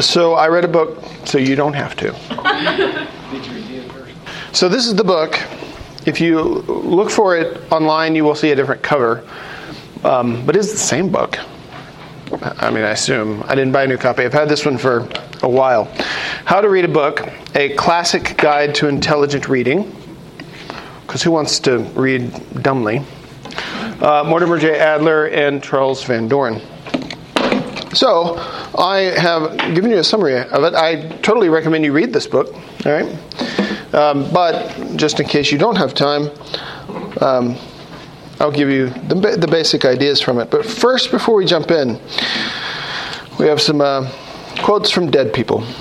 So I read a book, so you don't have to. So this is the book. If you look for it online, you will see a different cover, um, but it's the same book. I mean, I assume. I didn't buy a new copy. I've had this one for a while. How to Read a Book, a classic guide to intelligent reading. Because who wants to read dumbly? Uh, Mortimer J. Adler and Charles Van Doren. So, I have given you a summary of it. I totally recommend you read this book. All right, um, but just in case you don't have time, um, I'll give you the, the basic ideas from it. But first, before we jump in, we have some uh, quotes from dead people. Who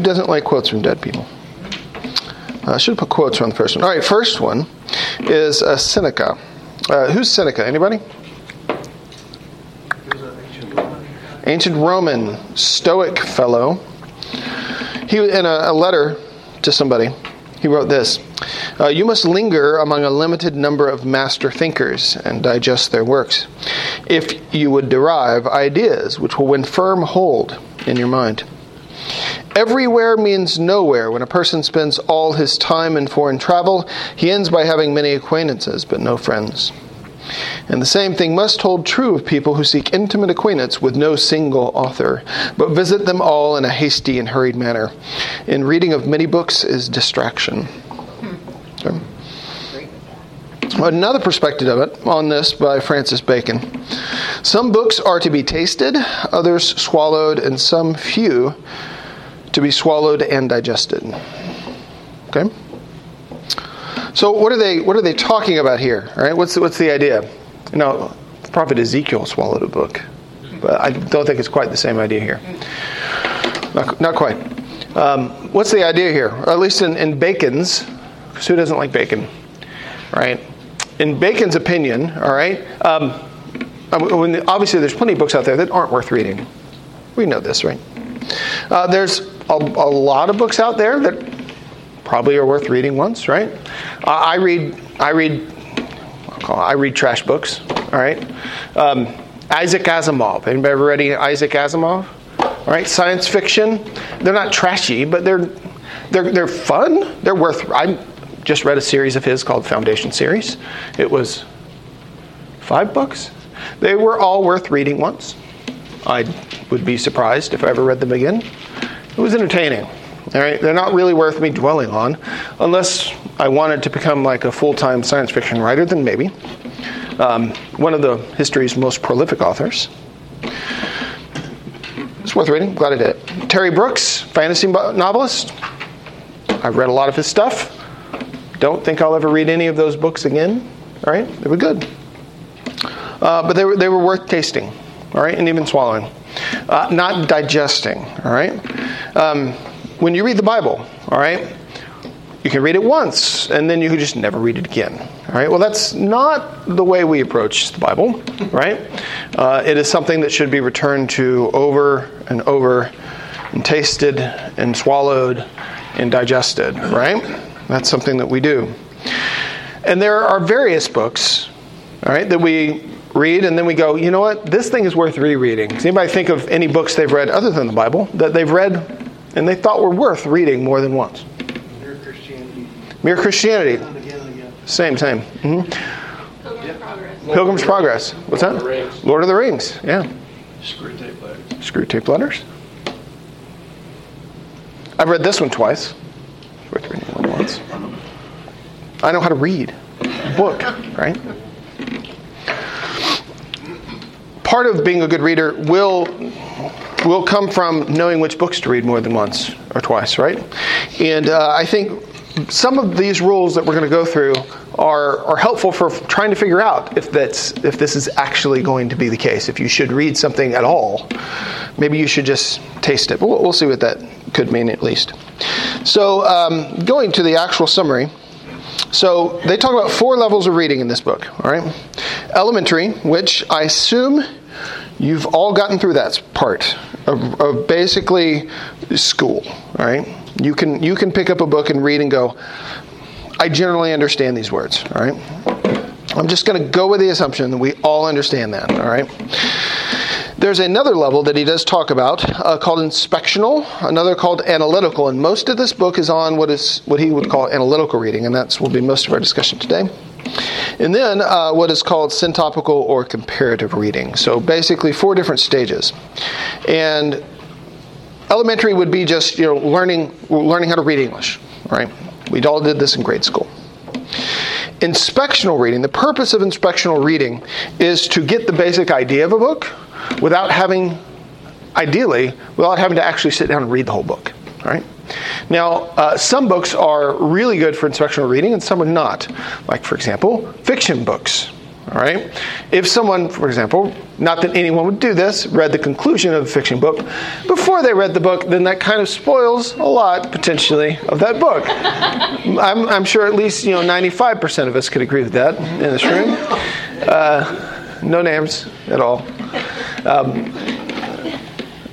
doesn't like quotes from dead people? Uh, I should put quotes on the first one. All right, first one is uh, Seneca. Uh, who's Seneca? Anybody? Ancient Roman Stoic fellow. He in a, a letter to somebody. He wrote this uh, You must linger among a limited number of master thinkers and digest their works, if you would derive ideas which will win firm hold in your mind. Everywhere means nowhere. When a person spends all his time in foreign travel, he ends by having many acquaintances but no friends. And the same thing must hold true of people who seek intimate acquaintance with no single author, but visit them all in a hasty and hurried manner. In reading of many books is distraction. Okay. Another perspective of it on this by Francis Bacon. Some books are to be tasted, others swallowed, and some few to be swallowed and digested. Okay? So what are they what are they talking about here? Right, what's the, what's the idea? You know, Prophet Ezekiel swallowed a book, but I don't think it's quite the same idea here. Not, not quite. Um, what's the idea here? Or at least in, in Bacon's, because who doesn't like bacon, right? In Bacon's opinion, all right. Um, obviously, there's plenty of books out there that aren't worth reading. We know this, right? Uh, there's a, a lot of books out there that probably are worth reading once, right? Uh, I read, I read, I read trash books. All right, um, Isaac Asimov. Anybody ever read Isaac Asimov? All right, science fiction. They're not trashy, but they're they're they're fun. They're worth. I just read a series of his called Foundation Series. It was five books. They were all worth reading once. I would be surprised if I ever read them again. It was entertaining. All right, they're not really worth me dwelling on, unless I wanted to become like a full-time science fiction writer. Then maybe um, one of the history's most prolific authors. It's worth reading. Glad I did it. Terry Brooks, fantasy novelist. I've read a lot of his stuff. Don't think I'll ever read any of those books again. All right, they were good, uh, but they were they were worth tasting. All right, and even swallowing, uh, not digesting. All right. Um, when you read the Bible, all right, you can read it once and then you can just never read it again. All right, well, that's not the way we approach the Bible, right? Uh, it is something that should be returned to over and over and tasted and swallowed and digested, right? That's something that we do. And there are various books, all right, that we read and then we go, you know what, this thing is worth rereading. Does anybody think of any books they've read other than the Bible that they've read and they thought were worth reading more than once. Mere Christianity. Mere Christianity. Same, same. Mm-hmm. Pilgrim's Progress. Pilgrim's Progress. What's that? Lord of the Rings. Lord of the Rings. Yeah. Screwtape letters. Screwtape letters. I've read this one twice. Worth reading one once. I know how to read a book, right? Part of being a good reader will will come from knowing which books to read more than once or twice, right? And uh, I think some of these rules that we're going to go through are, are helpful for trying to figure out if that's if this is actually going to be the case. If you should read something at all, maybe you should just taste it. But we'll, we'll see what that could mean at least. So, um, going to the actual summary. So they talk about four levels of reading in this book. All right, elementary, which I assume you've all gotten through that part of, of basically school. All right, you can you can pick up a book and read and go. I generally understand these words. All right. I'm just going to go with the assumption that we all understand that. All right. There's another level that he does talk about uh, called inspectional, another called analytical, and most of this book is on what is what he would call analytical reading, and that's will be most of our discussion today. And then uh, what is called syntopical or comparative reading. So basically, four different stages, and elementary would be just you know learning learning how to read English, right? We all did this in grade school. Inspectional reading, the purpose of inspectional reading is to get the basic idea of a book without having, ideally, without having to actually sit down and read the whole book. Right? Now, uh, some books are really good for instructional reading and some are not. Like, for example, fiction books. All right? If someone, for example, not that anyone would do this, read the conclusion of a fiction book before they read the book, then that kind of spoils a lot, potentially, of that book. I'm, I'm sure at least, you know, 95% of us could agree with that in this room. Uh, no names at all. Um,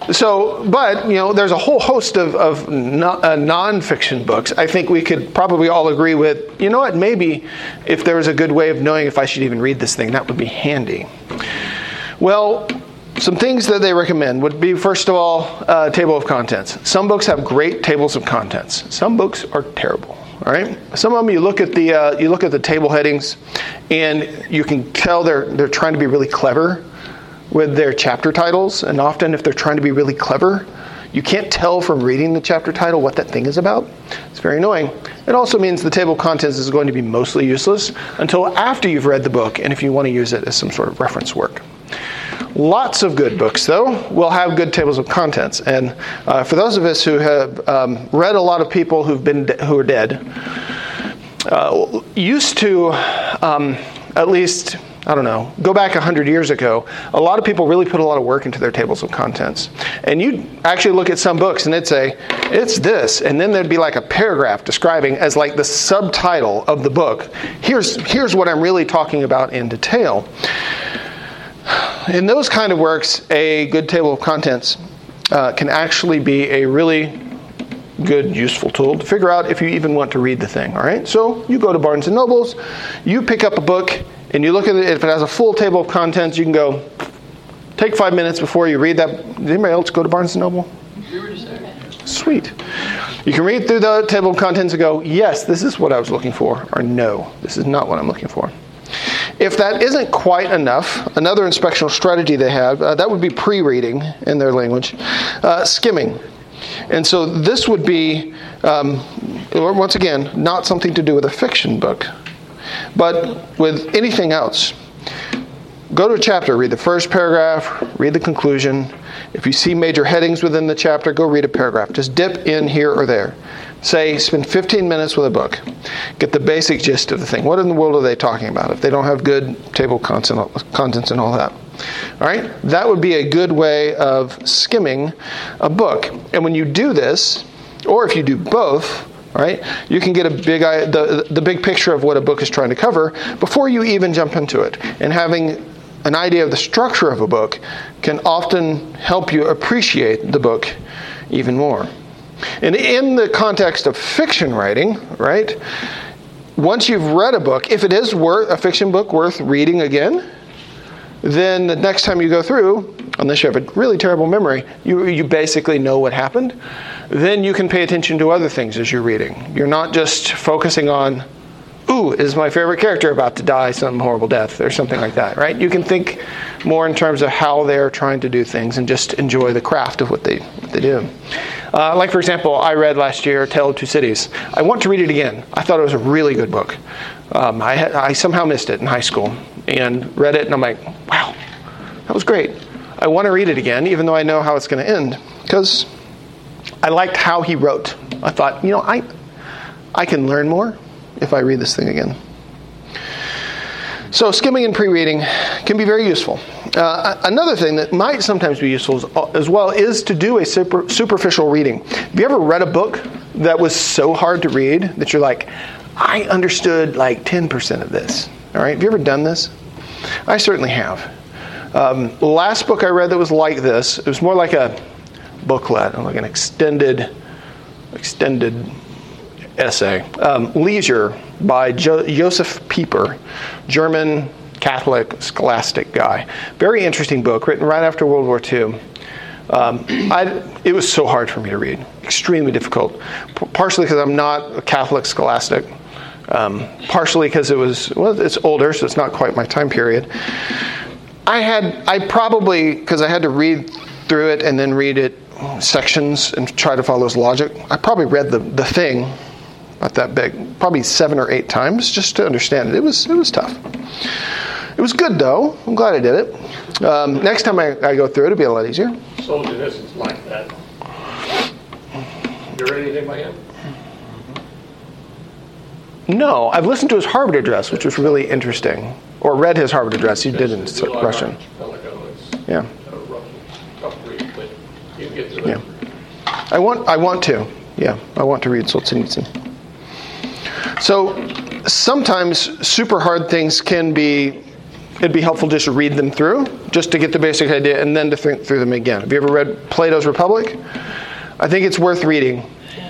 so, but you know, there's a whole host of, of uh, nonfiction books. I think we could probably all agree with. You know what? Maybe if there was a good way of knowing if I should even read this thing, that would be handy. Well, some things that they recommend would be first of all, uh, table of contents. Some books have great tables of contents. Some books are terrible. All right. Some of them you look at the uh, you look at the table headings, and you can tell they're they're trying to be really clever with their chapter titles, and often if they're trying to be really clever, you can't tell from reading the chapter title what that thing is about. It's very annoying. It also means the table of contents is going to be mostly useless until after you've read the book and if you want to use it as some sort of reference work. Lots of good books, though, will have good tables of contents. And uh, for those of us who have um, read a lot of people who've been de- who are dead, uh, used to um, at least I don't know, go back 100 years ago, a lot of people really put a lot of work into their tables of contents. And you'd actually look at some books and it'd say, it's this. And then there'd be like a paragraph describing as like the subtitle of the book. Here's, here's what I'm really talking about in detail. In those kind of works, a good table of contents uh, can actually be a really good, useful tool to figure out if you even want to read the thing. All right, so you go to Barnes and Nobles, you pick up a book, and you look at it. If it has a full table of contents, you can go. Take five minutes before you read that. Did anybody else go to Barnes and Noble? Sweet. You can read through the table of contents and go, yes, this is what I was looking for, or no, this is not what I'm looking for. If that isn't quite enough, another inspectional strategy they have, uh, that would be pre reading in their language, uh, skimming. And so this would be, um, once again, not something to do with a fiction book, but with anything else. Go to a chapter, read the first paragraph, read the conclusion. If you see major headings within the chapter, go read a paragraph. Just dip in here or there. Say, spend 15 minutes with a book. Get the basic gist of the thing. What in the world are they talking about if they don't have good table contents and all that? All right? That would be a good way of skimming a book. And when you do this, or if you do both, right? You can get a big the the big picture of what a book is trying to cover before you even jump into it. And having an idea of the structure of a book can often help you appreciate the book even more. And in the context of fiction writing, right? Once you've read a book, if it is worth a fiction book worth reading again, then the next time you go through, unless you have a really terrible memory, you, you basically know what happened. Then you can pay attention to other things as you're reading. You're not just focusing on, ooh, is my favorite character about to die some horrible death or something like that, right? You can think more in terms of how they're trying to do things and just enjoy the craft of what they, what they do. Uh, like, for example, I read last year Tale of Two Cities. I want to read it again. I thought it was a really good book. Um, I, I somehow missed it in high school and read it, and I'm like, wow, that was great. I want to read it again, even though I know how it's going to end, because I liked how he wrote. I thought, you know, I, I can learn more if I read this thing again. So, skimming and pre reading can be very useful. Uh, another thing that might sometimes be useful as, well is to do a super, superficial reading. Have you ever read a book that was so hard to read that you're like, I understood like 10% of this? All right, have you ever done this? I certainly have. Um, last book I read that was like this, it was more like a booklet, like an extended, extended essay. Um, Leisure by jo- Josef Pieper, German Catholic scholastic guy. Very interesting book, written right after World War II. Um, I, it was so hard for me to read, extremely difficult. Partially because I'm not a Catholic scholastic, um, partially because it was well, it's older, so it's not quite my time period. I had, I probably because I had to read through it and then read it sections and try to follow his logic. I probably read the the thing, not that big, probably seven or eight times just to understand it. It was it was tough. It was good though. I'm glad I did it. Um, next time I, I go through it, it'll be a lot easier. Solzhenitsyn's like that. You read anything by him? No, I've listened to his Harvard address, which was really interesting, or read his Harvard address. He did in Russian. Yeah, uh, a rough, tough read, but you can get through yeah. I want. I want to. Yeah, I want to read Solzhenitsyn. So sometimes super hard things can be. It'd be helpful just to read them through, just to get the basic idea, and then to think through them again. Have you ever read Plato's Republic? I think it's worth reading,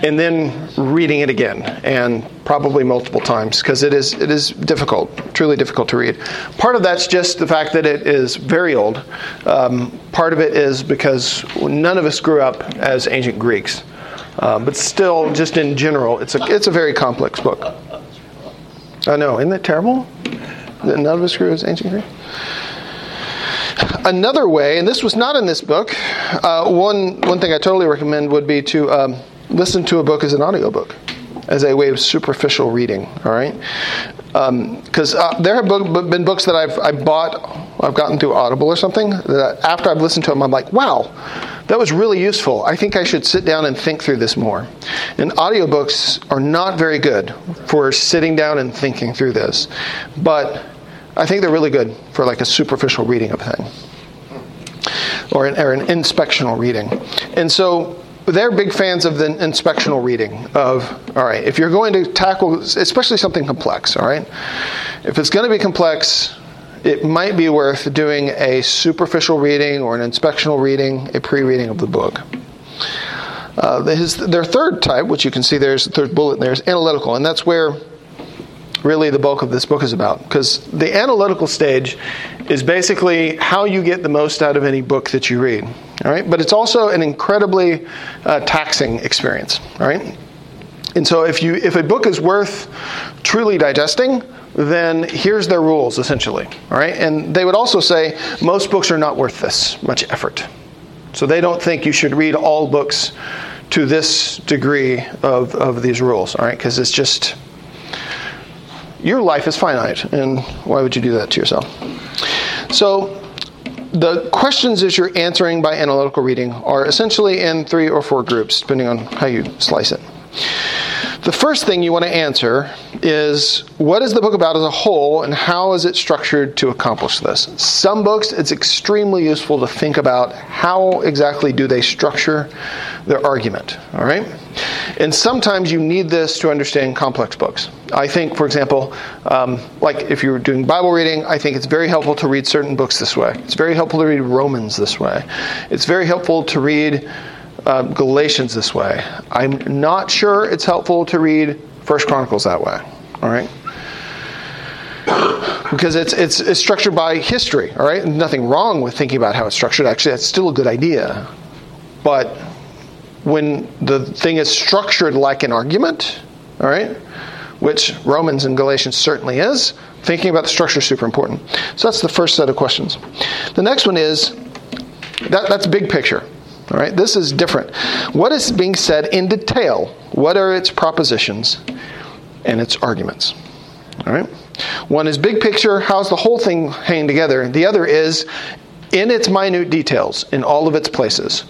and then reading it again, and probably multiple times, because it is it is difficult, truly difficult to read. Part of that's just the fact that it is very old. Um, part of it is because none of us grew up as ancient Greeks, uh, but still, just in general, it's a it's a very complex book. I know, isn't that terrible? That none of us grew as ancient Greeks. Another way, and this was not in this book, uh, one, one thing I totally recommend would be to um, listen to a book as an audiobook, as a way of superficial reading, all right? Because uh, there have book, been books that I've, I've bought, I've gotten through Audible or something, that after I've listened to them, I'm like, wow, that was really useful. I think I should sit down and think through this more. And audiobooks are not very good for sitting down and thinking through this, but I think they're really good for like a superficial reading of a thing or an, or an inspectional reading. And so they're big fans of the inspectional reading of, all right, if you're going to tackle, especially something complex, all right, if it's going to be complex, it might be worth doing a superficial reading or an inspectional reading, a pre reading of the book. Uh, his, their third type, which you can see there's the third bullet there, is analytical, and that's where really the bulk of this book is about. Because the analytical stage is basically how you get the most out of any book that you read. All right, but it's also an incredibly uh, taxing experience. All right, and so if you if a book is worth truly digesting, then here's their rules essentially. All right, and they would also say most books are not worth this much effort. So they don't think you should read all books to this degree of, of these rules. All right, because it's just your life is finite, and why would you do that to yourself? So, the questions that you're answering by analytical reading are essentially in three or four groups, depending on how you slice it. The first thing you want to answer is what is the book about as a whole and how is it structured to accomplish this? Some books it's extremely useful to think about how exactly do they structure their argument, all right? And sometimes you need this to understand complex books. I think, for example, um, like if you're doing Bible reading, I think it's very helpful to read certain books this way. It's very helpful to read Romans this way. It's very helpful to read uh, Galatians this way. I'm not sure it's helpful to read First Chronicles that way. All right, because it's it's it's structured by history. All right, nothing wrong with thinking about how it's structured. Actually, that's still a good idea. But when the thing is structured like an argument, all right, which Romans and Galatians certainly is, thinking about the structure is super important. So that's the first set of questions. The next one is that, that's big picture. All right, this is different. What is being said in detail? What are its propositions and its arguments? All right. One is big picture, how's the whole thing hanging together? The other is in its minute details, in all of its places.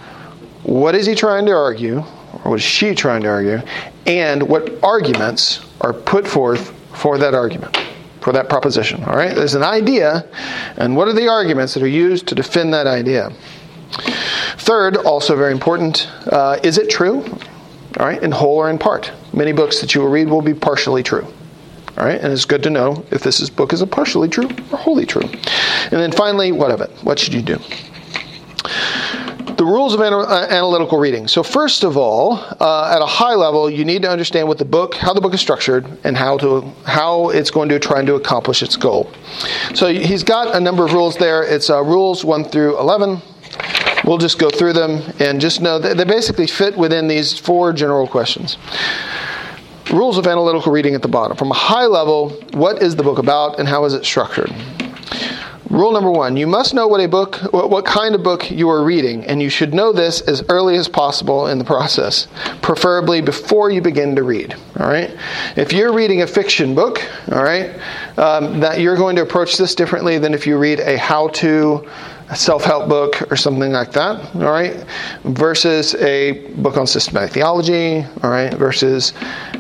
What is he trying to argue, or what is she trying to argue, and what arguments are put forth for that argument, for that proposition? All right. There's an idea, and what are the arguments that are used to defend that idea? Third, also very important, uh, is it true? All right, in whole or in part. Many books that you will read will be partially true. All right, and it's good to know if this is, book is a partially true or wholly true. And then finally, what of it? What should you do? The rules of uh, analytical reading. So, first of all, uh, at a high level, you need to understand what the book, how the book is structured, and how to how it's going to try and to accomplish its goal. So, he's got a number of rules there. It's uh, rules one through eleven. We'll just go through them and just know that they basically fit within these four general questions. Rules of analytical reading at the bottom. From a high level, what is the book about and how is it structured? Rule number one: You must know what a book, what kind of book you are reading, and you should know this as early as possible in the process, preferably before you begin to read. All right. If you're reading a fiction book, all right, um, that you're going to approach this differently than if you read a how-to self-help book or something like that. All right, versus a book on systematic theology. All right, versus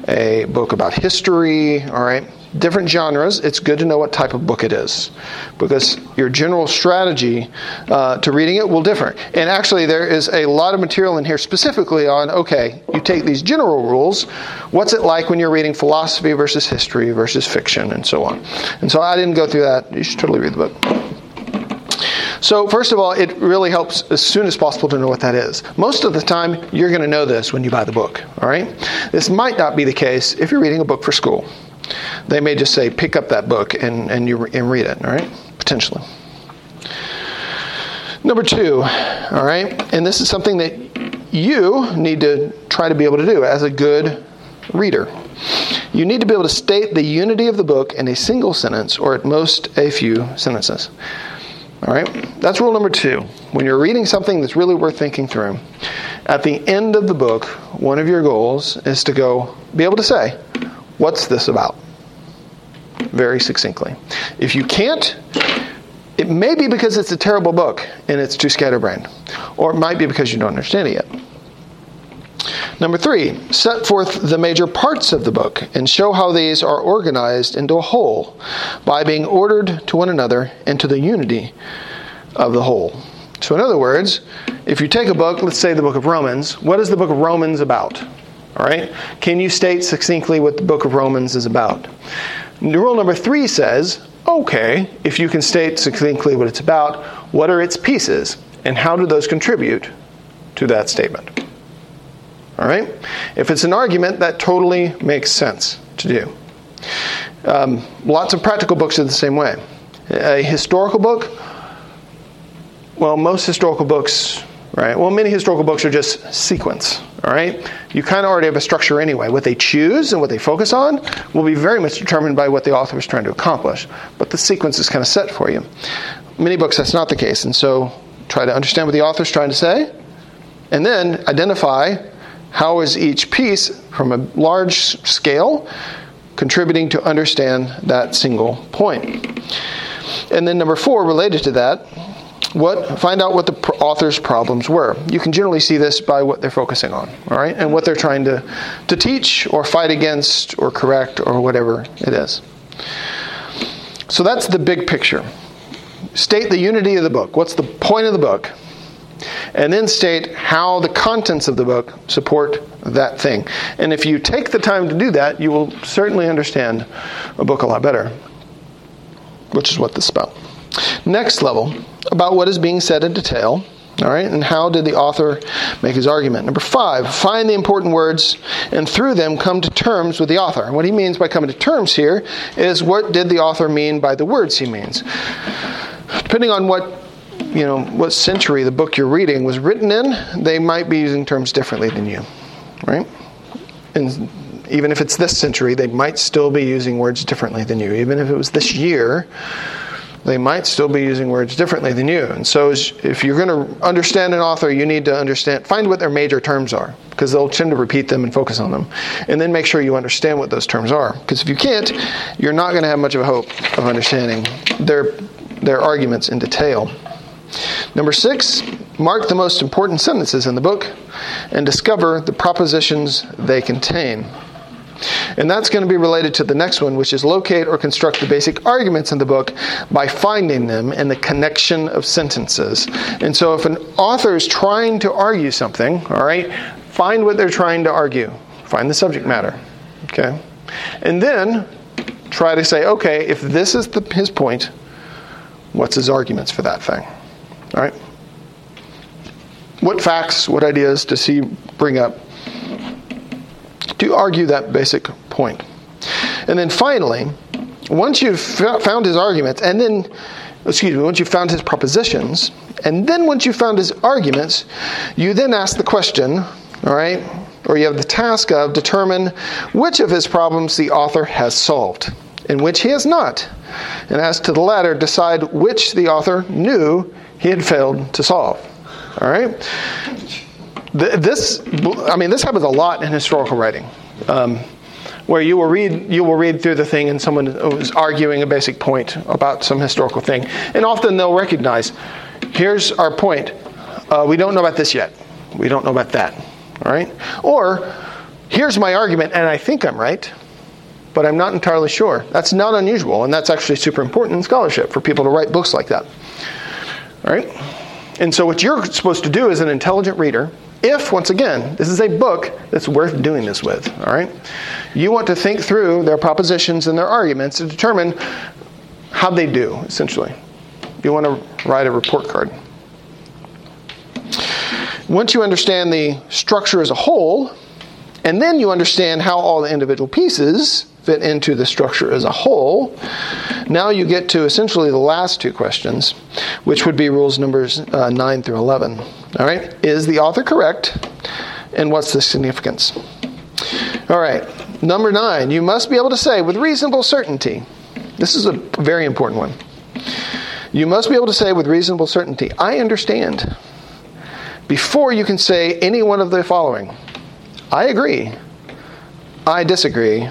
a book about history. All right different genres, it's good to know what type of book it is because your general strategy uh, to reading it will differ. And actually, there is a lot of material in here specifically on okay, you take these general rules, what's it like when you're reading philosophy versus history versus fiction and so on. And so I didn't go through that. You should totally read the book. So, first of all, it really helps as soon as possible to know what that is. Most of the time, you're going to know this when you buy the book, all right? This might not be the case if you're reading a book for school. They may just say, pick up that book and, and, you, and read it, all right? Potentially. Number two, all right, and this is something that you need to try to be able to do as a good reader. You need to be able to state the unity of the book in a single sentence or at most a few sentences. All right? That's rule number two. When you're reading something that's really worth thinking through, at the end of the book, one of your goals is to go, be able to say, What's this about? Very succinctly. If you can't, it may be because it's a terrible book and it's too scatterbrained, or it might be because you don't understand it yet. Number three, set forth the major parts of the book and show how these are organized into a whole by being ordered to one another and to the unity of the whole. So, in other words, if you take a book, let's say the book of Romans, what is the book of Romans about? All right? Can you state succinctly what the book of Romans is about? Rule number three says, okay, if you can state succinctly what it's about, what are its pieces and how do those contribute to that statement? All right? If it's an argument, that totally makes sense to do. Um, lots of practical books are the same way. A historical book, well, most historical books right? Well, many historical books are just sequence, all right? You kind of already have a structure anyway. What they choose and what they focus on will be very much determined by what the author is trying to accomplish, but the sequence is kind of set for you. Many books, that's not the case, and so try to understand what the author is trying to say, and then identify how is each piece from a large scale contributing to understand that single point. And then number four, related to that, what find out what the author's problems were. You can generally see this by what they're focusing on, all right, and what they're trying to to teach or fight against or correct or whatever it is. So that's the big picture. State the unity of the book. What's the point of the book? And then state how the contents of the book support that thing. And if you take the time to do that, you will certainly understand a book a lot better, which is what this is about. Next level, about what is being said in detail. All right, and how did the author make his argument? Number five, find the important words and through them come to terms with the author. And what he means by coming to terms here is what did the author mean by the words he means? Depending on what you know what century the book you're reading was written in, they might be using terms differently than you, right? And even if it's this century, they might still be using words differently than you. Even if it was this year, they might still be using words differently than you. And so, if you're going to understand an author, you need to understand, find what their major terms are, because they'll tend to repeat them and focus on them. And then make sure you understand what those terms are. Because if you can't, you're not going to have much of a hope of understanding their, their arguments in detail. Number six, mark the most important sentences in the book and discover the propositions they contain. And that's going to be related to the next one, which is locate or construct the basic arguments in the book by finding them in the connection of sentences. And so if an author is trying to argue something, all right, find what they're trying to argue, find the subject matter, okay? And then try to say, okay, if this is the, his point, what's his arguments for that thing? All right? What facts, what ideas does he bring up to argue that basic point? And then finally, once you've found his arguments, and then, excuse me, once you've found his propositions, and then once you've found his arguments, you then ask the question, all right, or you have the task of determine which of his problems the author has solved and which he has not. And as to the latter, decide which the author knew he had failed to solve. All right? This, I mean, this happens a lot in historical writing. Um, where you will read you will read through the thing and someone is arguing a basic point about some historical thing. And often they'll recognize here's our point. Uh, we don't know about this yet. We don't know about that. All right or here's my argument and i think i'm right but i'm not entirely sure. That's not unusual and that's actually super important in scholarship for people to write books like that. All right and so what you're supposed to do as an intelligent reader if, once again, this is a book that's worth doing this with, all right? You want to think through their propositions and their arguments to determine how they do, essentially. You want to write a report card. Once you understand the structure as a whole, and then you understand how all the individual pieces fit into the structure as a whole, now you get to essentially the last two questions, which would be rules numbers uh, 9 through 11. All right? Is the author correct? And what's the significance? All right. Number 9, you must be able to say with reasonable certainty. This is a very important one. You must be able to say with reasonable certainty, I understand, before you can say any one of the following I agree, I disagree,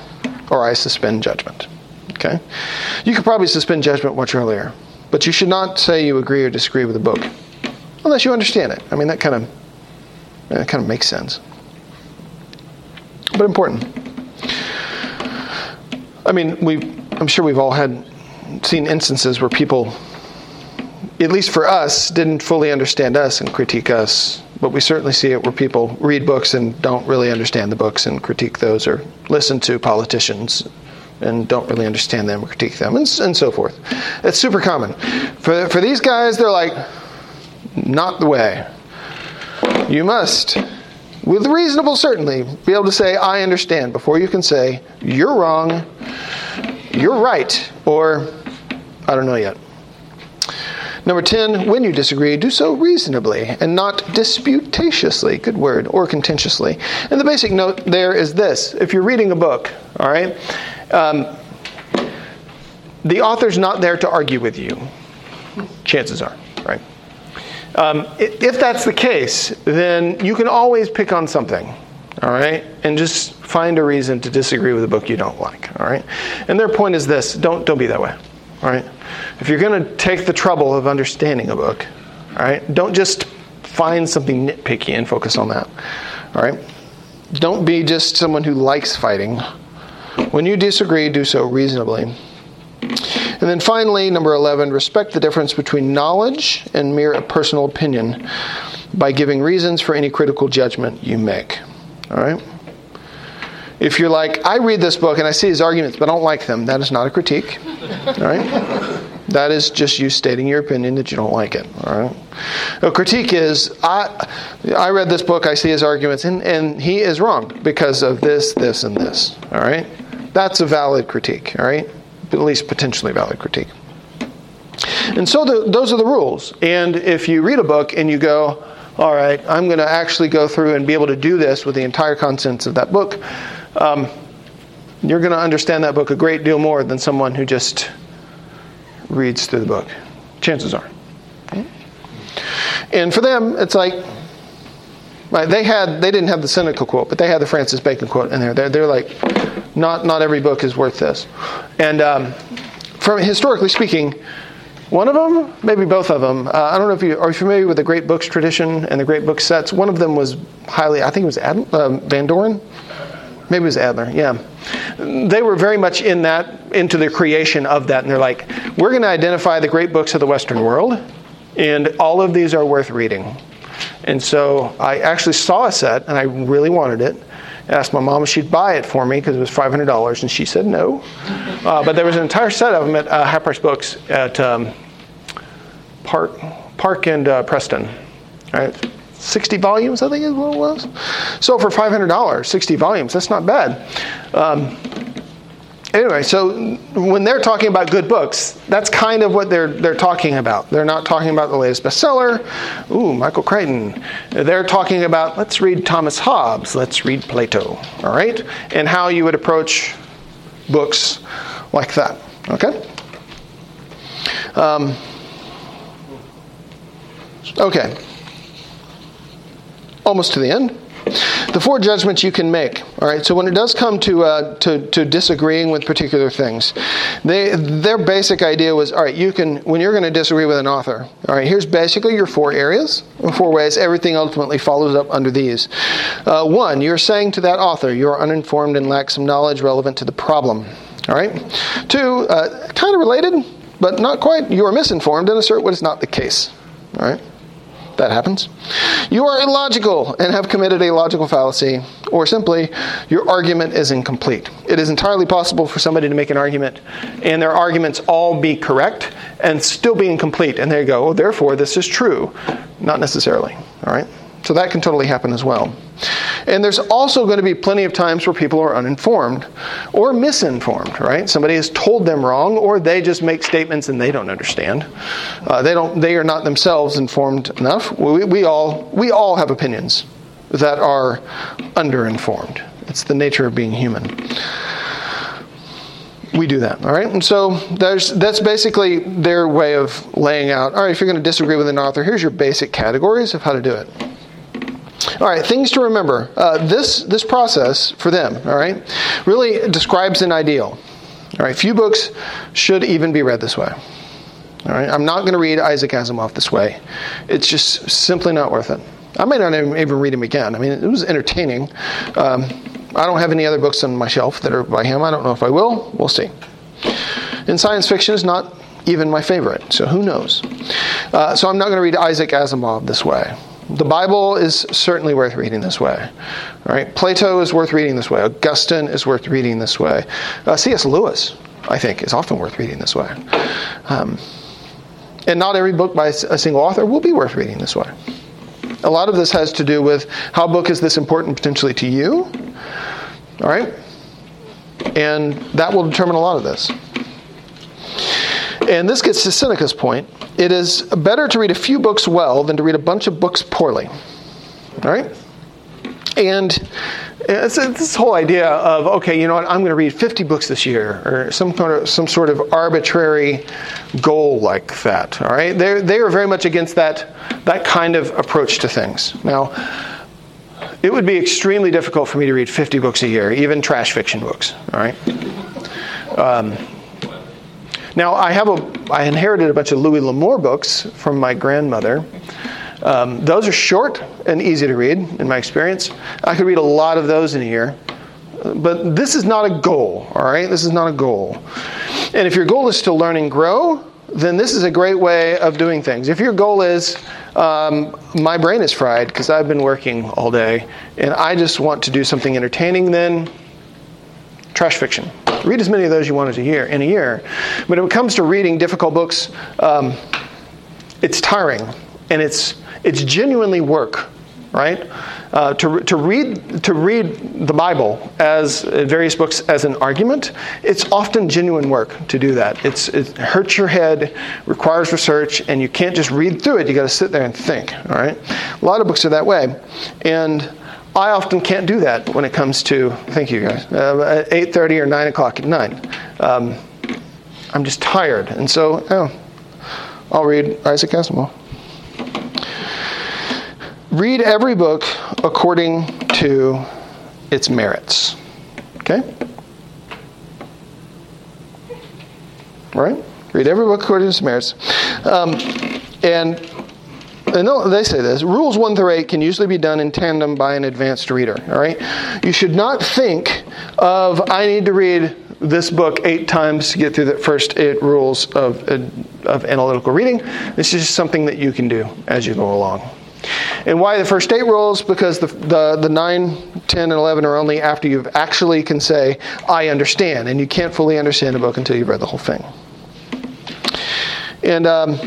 or I suspend judgment. Okay? You could probably suspend judgment much earlier, but you should not say you agree or disagree with the book unless you understand it. I mean, that kind of that kind of makes sense, but important. I mean, we I'm sure we've all had seen instances where people, at least for us, didn't fully understand us and critique us but we certainly see it where people read books and don't really understand the books and critique those, or listen to politicians and don't really understand them or critique them, and, and so forth. It's super common. For, for these guys, they're like, not the way. You must, with reasonable certainty, be able to say, I understand, before you can say, you're wrong, you're right, or I don't know yet. Number 10, when you disagree, do so reasonably and not disputatiously, good word, or contentiously. And the basic note there is this if you're reading a book, all right, um, the author's not there to argue with you. Chances are, right? Um, if that's the case, then you can always pick on something, all right, and just find a reason to disagree with a book you don't like, all right. And their point is this: don't don't be that way, right. If you're going to take the trouble of understanding a book, all right, don't just find something nitpicky and focus on that. All right? Don't be just someone who likes fighting. When you disagree, do so reasonably. And then finally, number 11, respect the difference between knowledge and mere personal opinion by giving reasons for any critical judgment you make. All right? If you're like, I read this book and I see his arguments, but I don't like them, that is not a critique. All right? That is just you stating your opinion that you don't like it. All right. A critique is I I read this book, I see his arguments, and, and he is wrong because of this, this, and this. All right. That's a valid critique. All right. At least potentially valid critique. And so the, those are the rules. And if you read a book and you go, all right, I'm going to actually go through and be able to do this with the entire contents of that book, um, you're going to understand that book a great deal more than someone who just reads through the book. Chances are. And for them, it's like they had they didn't have the Seneca quote, but they had the Francis Bacon quote in there. They're, they're like, not not every book is worth this. And um, from historically speaking, one of them, maybe both of them. Uh, I don't know if you are you familiar with the Great Books tradition and the Great Book sets. One of them was highly, I think it was uh, Van Doren. Maybe it was Adler. Yeah they were very much in that, into the creation of that. And they're like, we're going to identify the great books of the Western world, and all of these are worth reading. And so I actually saw a set, and I really wanted it. I asked my mom if she'd buy it for me because it was $500, and she said no. Uh, but there was an entire set of them at uh, Half Price Books at um, Park, Park and uh, Preston. Right? 60 volumes, I think is what it was. So for $500, 60 volumes, that's not bad. Um, anyway, so when they're talking about good books, that's kind of what they're they're talking about. They're not talking about the latest bestseller. Ooh, Michael Crichton. They're talking about let's read Thomas Hobbes, let's read Plato. All right, and how you would approach books like that. Okay. Um, okay. Almost to the end. The four judgments you can make. All right. So when it does come to uh, to, to disagreeing with particular things, they their basic idea was all right. You can when you're going to disagree with an author. All right. Here's basically your four areas, four ways. Everything ultimately follows up under these. Uh, one, you're saying to that author, you are uninformed and lack some knowledge relevant to the problem. All right. Two, uh, kind of related, but not quite. You are misinformed and assert what is not the case. All right. That happens. You are illogical and have committed a logical fallacy, or simply, your argument is incomplete. It is entirely possible for somebody to make an argument and their arguments all be correct and still be incomplete. And they go, therefore, this is true. Not necessarily. All right? So that can totally happen as well. And there's also going to be plenty of times where people are uninformed or misinformed, right? Somebody has told them wrong, or they just make statements and they don't understand. Uh, they don't. They are not themselves informed enough. We, we all we all have opinions that are underinformed. It's the nature of being human. We do that, all right? And so that's basically their way of laying out. All right, if you're going to disagree with an author, here's your basic categories of how to do it. All right, things to remember. Uh, this this process for them, all right, really describes an ideal. All right, few books should even be read this way. All right, I'm not going to read Isaac Asimov this way. It's just simply not worth it. I may not even read him again. I mean, it was entertaining. Um, I don't have any other books on my shelf that are by him. I don't know if I will. We'll see. And science fiction is not even my favorite, so who knows? Uh, so I'm not going to read Isaac Asimov this way. The Bible is certainly worth reading this way. All right, Plato is worth reading this way. Augustine is worth reading this way. Uh, C.S. Lewis, I think, is often worth reading this way. Um, and not every book by a single author will be worth reading this way. A lot of this has to do with how book is this important potentially to you. All right? And that will determine a lot of this. And this gets to Seneca's point. It is better to read a few books well than to read a bunch of books poorly. All right? And it's this whole idea of okay, you know what? I'm going to read 50 books this year, or some kind of some sort of arbitrary goal like that. All right, they they are very much against that that kind of approach to things. Now, it would be extremely difficult for me to read 50 books a year, even trash fiction books. All right. Um, now, I have a I inherited a bunch of Louis L'Amour books from my grandmother. Um, those are short and easy to read, in my experience. I could read a lot of those in a year. But this is not a goal, all right? This is not a goal. And if your goal is to learn and grow, then this is a great way of doing things. If your goal is, um, my brain is fried because I've been working all day and I just want to do something entertaining, then trash fiction. Read as many of those you want a year in a year. But when it comes to reading difficult books, um, it's tiring and it's it's genuinely work, right? Uh, to, to read to read the Bible as uh, various books as an argument, it's often genuine work to do that. It's, it hurts your head, requires research, and you can't just read through it. You got to sit there and think. All right, a lot of books are that way, and I often can't do that when it comes to. Thank you guys. Uh, eight thirty or nine o'clock at night, um, I'm just tired, and so oh, I'll read Isaac Asimov. Read every book according to its merits. Okay? Right? Read every book according to its merits. Um, and and they say this rules 1 through 8 can usually be done in tandem by an advanced reader all right you should not think of i need to read this book eight times to get through the first eight rules of, of analytical reading this is just something that you can do as you go along and why the first eight rules? Because the, the, the 9, 10, and 11 are only after you actually can say, I understand. And you can't fully understand a book until you've read the whole thing. And um,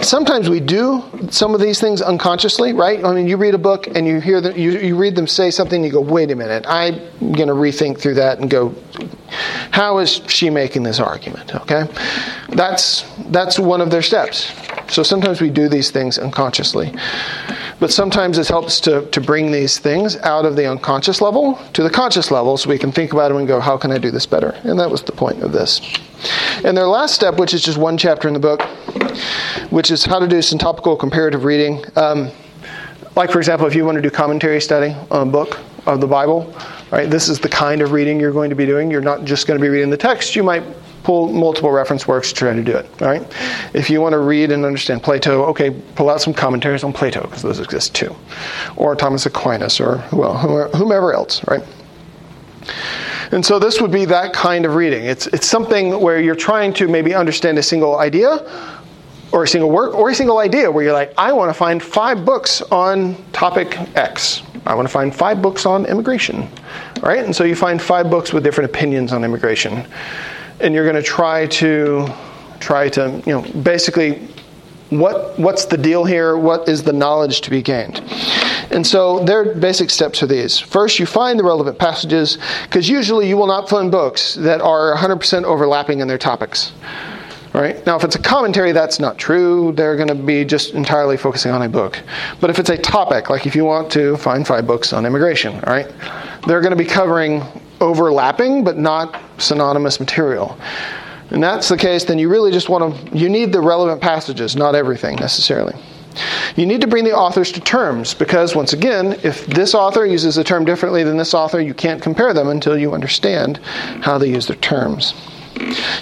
sometimes we do some of these things unconsciously, right? I mean, you read a book and you hear them, you, you read them say something, and you go, wait a minute, I'm going to rethink through that and go, how is she making this argument? Okay, that's that's one of their steps. So sometimes we do these things unconsciously. But sometimes it helps to, to bring these things out of the unconscious level to the conscious level so we can think about them and go, how can I do this better? And that was the point of this. And their last step, which is just one chapter in the book, which is how to do syntopical comparative reading. Um, like, for example, if you want to do commentary study on a book of the Bible, right, this is the kind of reading you're going to be doing. You're not just going to be reading the text. You might pull multiple reference works to try to do it. All right. If you want to read and understand Plato, okay, pull out some commentaries on Plato because those exist too, or Thomas Aquinas, or well, whomever else. Right. And so this would be that kind of reading. It's it's something where you're trying to maybe understand a single idea. Or a single work, or a single idea where you're like, I want to find five books on topic X. I want to find five books on immigration. Right? And so you find five books with different opinions on immigration and you're going to try to try to you know basically what what's the deal here what is the knowledge to be gained and so their basic steps are these first you find the relevant passages because usually you will not find books that are 100% overlapping in their topics right now if it's a commentary that's not true they're going to be just entirely focusing on a book but if it's a topic like if you want to find five books on immigration right they're going to be covering overlapping but not synonymous material. And that's the case, then you really just want to, you need the relevant passages, not everything necessarily. You need to bring the authors to terms because, once again, if this author uses a term differently than this author, you can't compare them until you understand how they use their terms.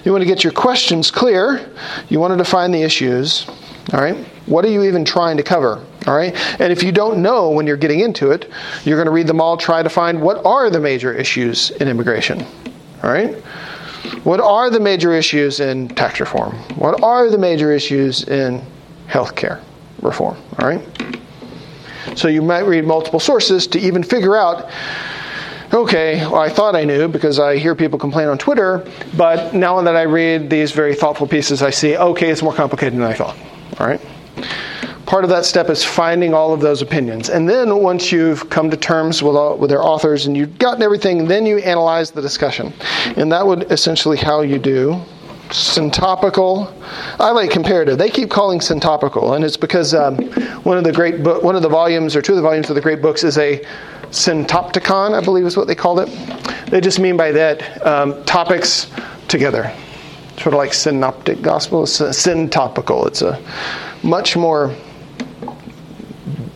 You want to get your questions clear. You want to define the issues. All right? What are you even trying to cover? All right? And if you don't know when you're getting into it, you're going to read them all, try to find what are the major issues in immigration. All right? What are the major issues in tax reform? What are the major issues in healthcare reform? All right? So you might read multiple sources to even figure out okay, well, I thought I knew because I hear people complain on Twitter, but now that I read these very thoughtful pieces, I see, okay, it's more complicated than I thought. All right? Part of that step is finding all of those opinions. And then once you've come to terms with, all, with their authors and you've gotten everything, then you analyze the discussion. And that would essentially how you do syntopical. I like comparative. They keep calling syntopical, and it's because um, one of the great bo- one of the volumes or two of the volumes of the great books is a syntopticon, I believe is what they called it. They just mean by that um, topics together, sort of like synoptic gospel. It's syntopical. It's a much more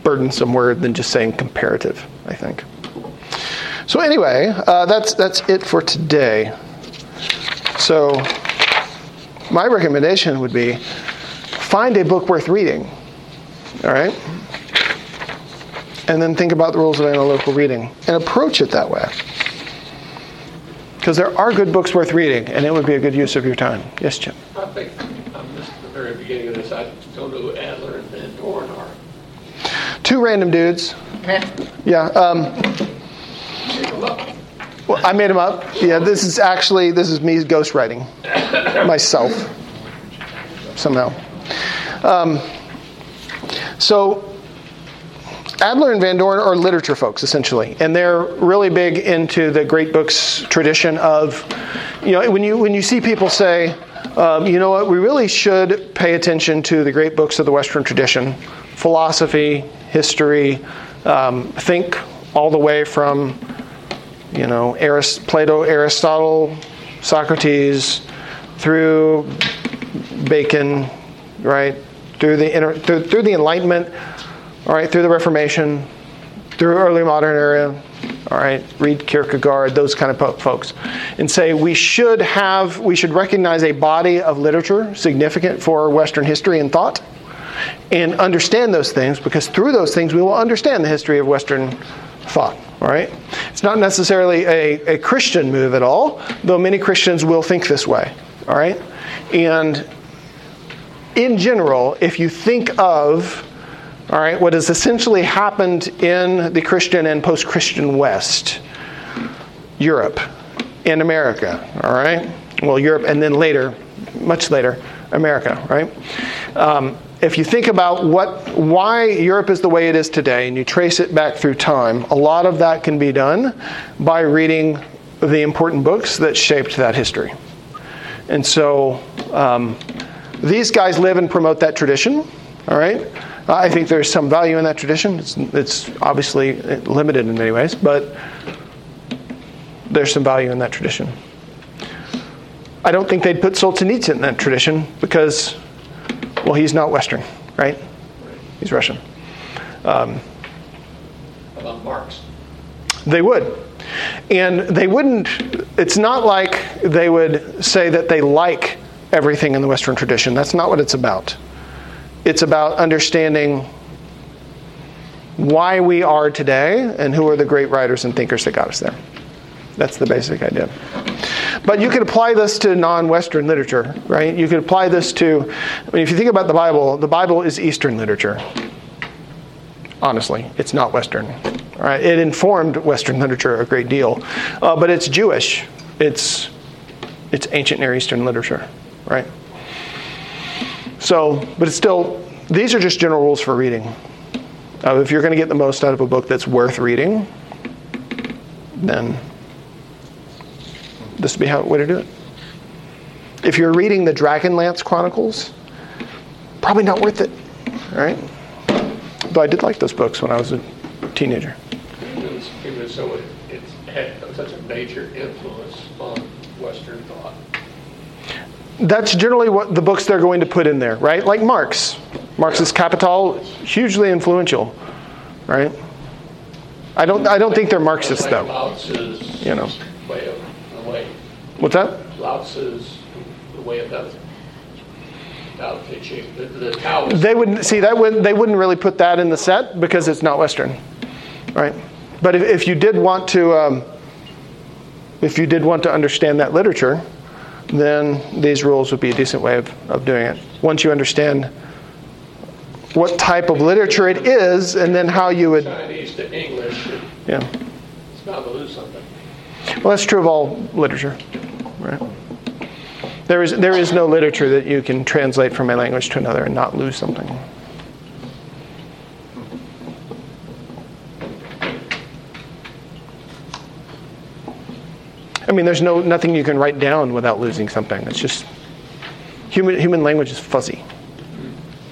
burdensome word than just saying comparative, I think. So anyway, uh, that's that's it for today. So my recommendation would be find a book worth reading. All right? And then think about the rules of analytical reading and approach it that way. Because there are good books worth reading, and it would be a good use of your time. Yes, Jim? I think I missed the very beginning of this. I don't know who Adler and Van Doren are. Two random dudes. Yeah. Um, well, I made them up. Yeah, this is actually this is me ghostwriting myself somehow. Um, so Adler and Van Doren are literature folks essentially, and they're really big into the great books tradition of, you know, when you when you see people say, um, you know what, we really should pay attention to the great books of the Western tradition, philosophy, history, um, think all the way from, you know, Arist- Plato, Aristotle, Socrates, through Bacon, right, through the inter- through, through the Enlightenment, all right, through the Reformation, through early modern era, all right, read Kierkegaard, those kind of folks, and say we should have, we should recognize a body of literature significant for Western history and thought, and understand those things because through those things we will understand the history of Western thought. All right, it's not necessarily a, a Christian move at all, though many Christians will think this way. All right, and in general, if you think of all right, what has essentially happened in the Christian and post Christian West, Europe, and America, all right? Well, Europe and then later, much later, America, right? Um, if you think about what, why Europe is the way it is today, and you trace it back through time, a lot of that can be done by reading the important books that shaped that history. And so um, these guys live and promote that tradition. All right. I think there's some value in that tradition. It's, it's obviously limited in many ways, but there's some value in that tradition. I don't think they'd put Solzhenitsyn in that tradition because, well, he's not Western, right? He's Russian. Um, about Marx? They would. And they wouldn't, it's not like they would say that they like everything in the Western tradition. That's not what it's about. It's about understanding why we are today and who are the great writers and thinkers that got us there. That's the basic idea. But you could apply this to non Western literature, right? You could apply this to, I mean, if you think about the Bible, the Bible is Eastern literature. Honestly, it's not Western. It informed Western literature a great deal, uh, but it's Jewish. It's, it's ancient Near Eastern literature, right? So, but it's still, these are just general rules for reading. Uh, if you're going to get the most out of a book that's worth reading, then this would be how way to do it. If you're reading the Dragonlance Chronicles, probably not worth it, right? Though I did like those books when I was a teenager. Even, even so, it, it's had such a major influence on Western thought that's generally what the books they're going to put in there, right? Like Marx. Marx's Capital, hugely influential, right? I don't, I don't think they're Marxists, though. You know. way of the way. What's that? Lao Tzu's the way of the Tao Te Ching, the, the Taoist. They wouldn't see that. Would, they wouldn't really put that in the set because it's not Western, right? But if, if you did want to, um, if you did want to understand that literature, then these rules would be a decent way of, of doing it. Once you understand what type of literature it is, and then how you would. Chinese to English. Yeah. It's bound to lose something. Well, that's true of all literature, right? There is, there is no literature that you can translate from a language to another and not lose something. I mean, there's no nothing you can write down without losing something. It's just human human language is fuzzy.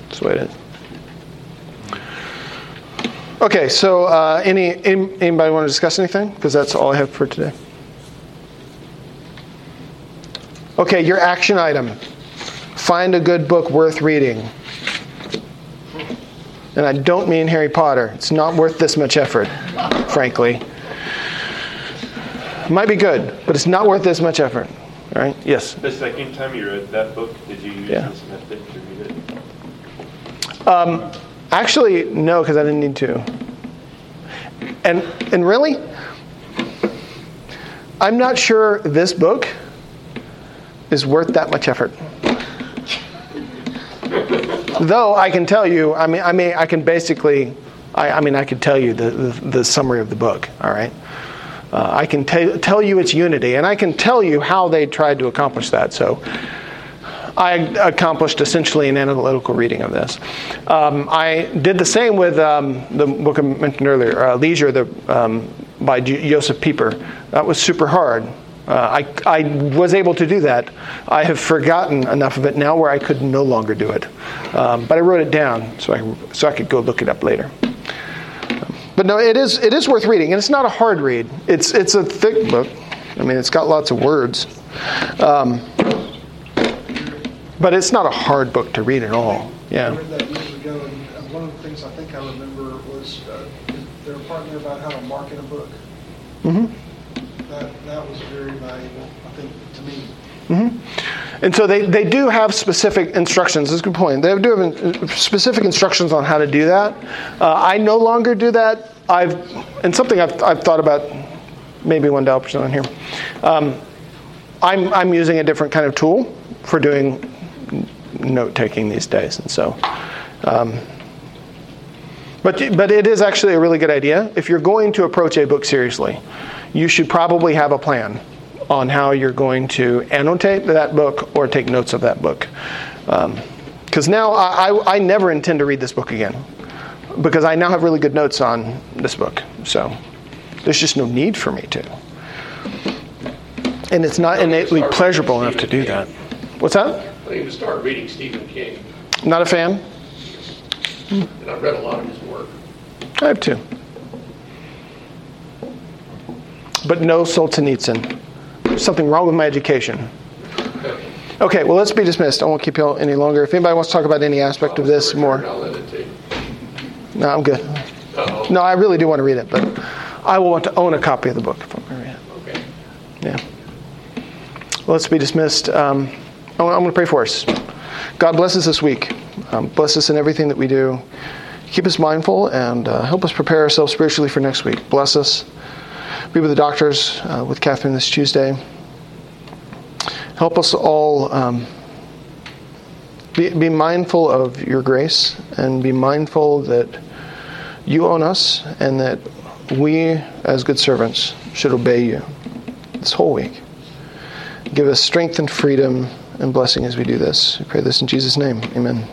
That's the way it is. Okay, so uh, any, any anybody want to discuss anything? Because that's all I have for today. Okay, your action item. Find a good book worth reading. And I don't mean Harry Potter. It's not worth this much effort, frankly. It might be good, but it's not worth this much effort. All right? Yes. The second time you read that book, did you use Yeah. this method to read it? Um, actually, no, because I didn't need to. And and really, I'm not sure this book is worth that much effort. Though I can tell you, I mean, I mean, I can basically, I, I mean, I could tell you the, the, the summary of the book. All right. Uh, I can t- tell you its unity, and I can tell you how they tried to accomplish that. So, I accomplished essentially an analytical reading of this. Um, I did the same with um, the book I mentioned earlier, uh, Leisure, the, um, by J- Joseph Pieper. That was super hard. Uh, I, I was able to do that. I have forgotten enough of it now where I could no longer do it. Um, but I wrote it down so I, so I could go look it up later. But no, it is it is worth reading, and it's not a hard read. It's it's a thick book. I mean, it's got lots of words, um, but it's not a hard book to read at all. I Yeah. read that years ago, and uh, one of the things I think I remember was uh, there were part there about how to market a book. hmm That, that was very valuable, I think, to me. hmm And so they, they do have specific instructions. That's a good point. They do have specific instructions on how to do that. Uh, I no longer do that. I've and something I've, I've thought about. Maybe one I'll present on here. Um, I'm I'm using a different kind of tool for doing note taking these days, and so. Um, but, but it is actually a really good idea. If you're going to approach a book seriously, you should probably have a plan on how you're going to annotate that book or take notes of that book. Um, Because now I, I, I never intend to read this book again. Because I now have really good notes on this book. So there's just no need for me to. And it's not innately pleasurable enough to do that. What's that? I need to start reading Stephen King, Not a fan? and I've read a lot of his work. I have too. But no Solzhenitsyn. Something wrong with my education. Okay, well, let's be dismissed. I won't keep you any longer. If anybody wants to talk about any aspect of this more, I'll let it take. no, I'm good. No, I really do want to read it, but I will want to own a copy of the book if I'm going to read it. okay. Yeah. Well, let's be dismissed. Um, I'm going to pray for us. God bless us this week. Um, bless us in everything that we do. Keep us mindful and uh, help us prepare ourselves spiritually for next week. Bless us. Be with the doctors, uh, with Catherine this Tuesday. Help us all um, be, be mindful of your grace and be mindful that you own us and that we, as good servants, should obey you this whole week. Give us strength and freedom and blessing as we do this. We pray this in Jesus' name. Amen.